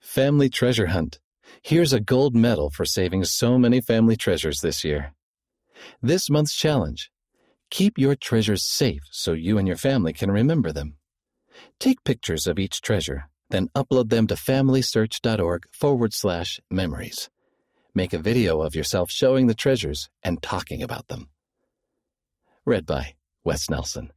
Family Treasure Hunt. Here's a gold medal for saving so many family treasures this year. This month's challenge keep your treasures safe so you and your family can remember them. Take pictures of each treasure, then upload them to familysearch.org forward slash memories. Make a video of yourself showing the treasures and talking about them. Read by Wes Nelson.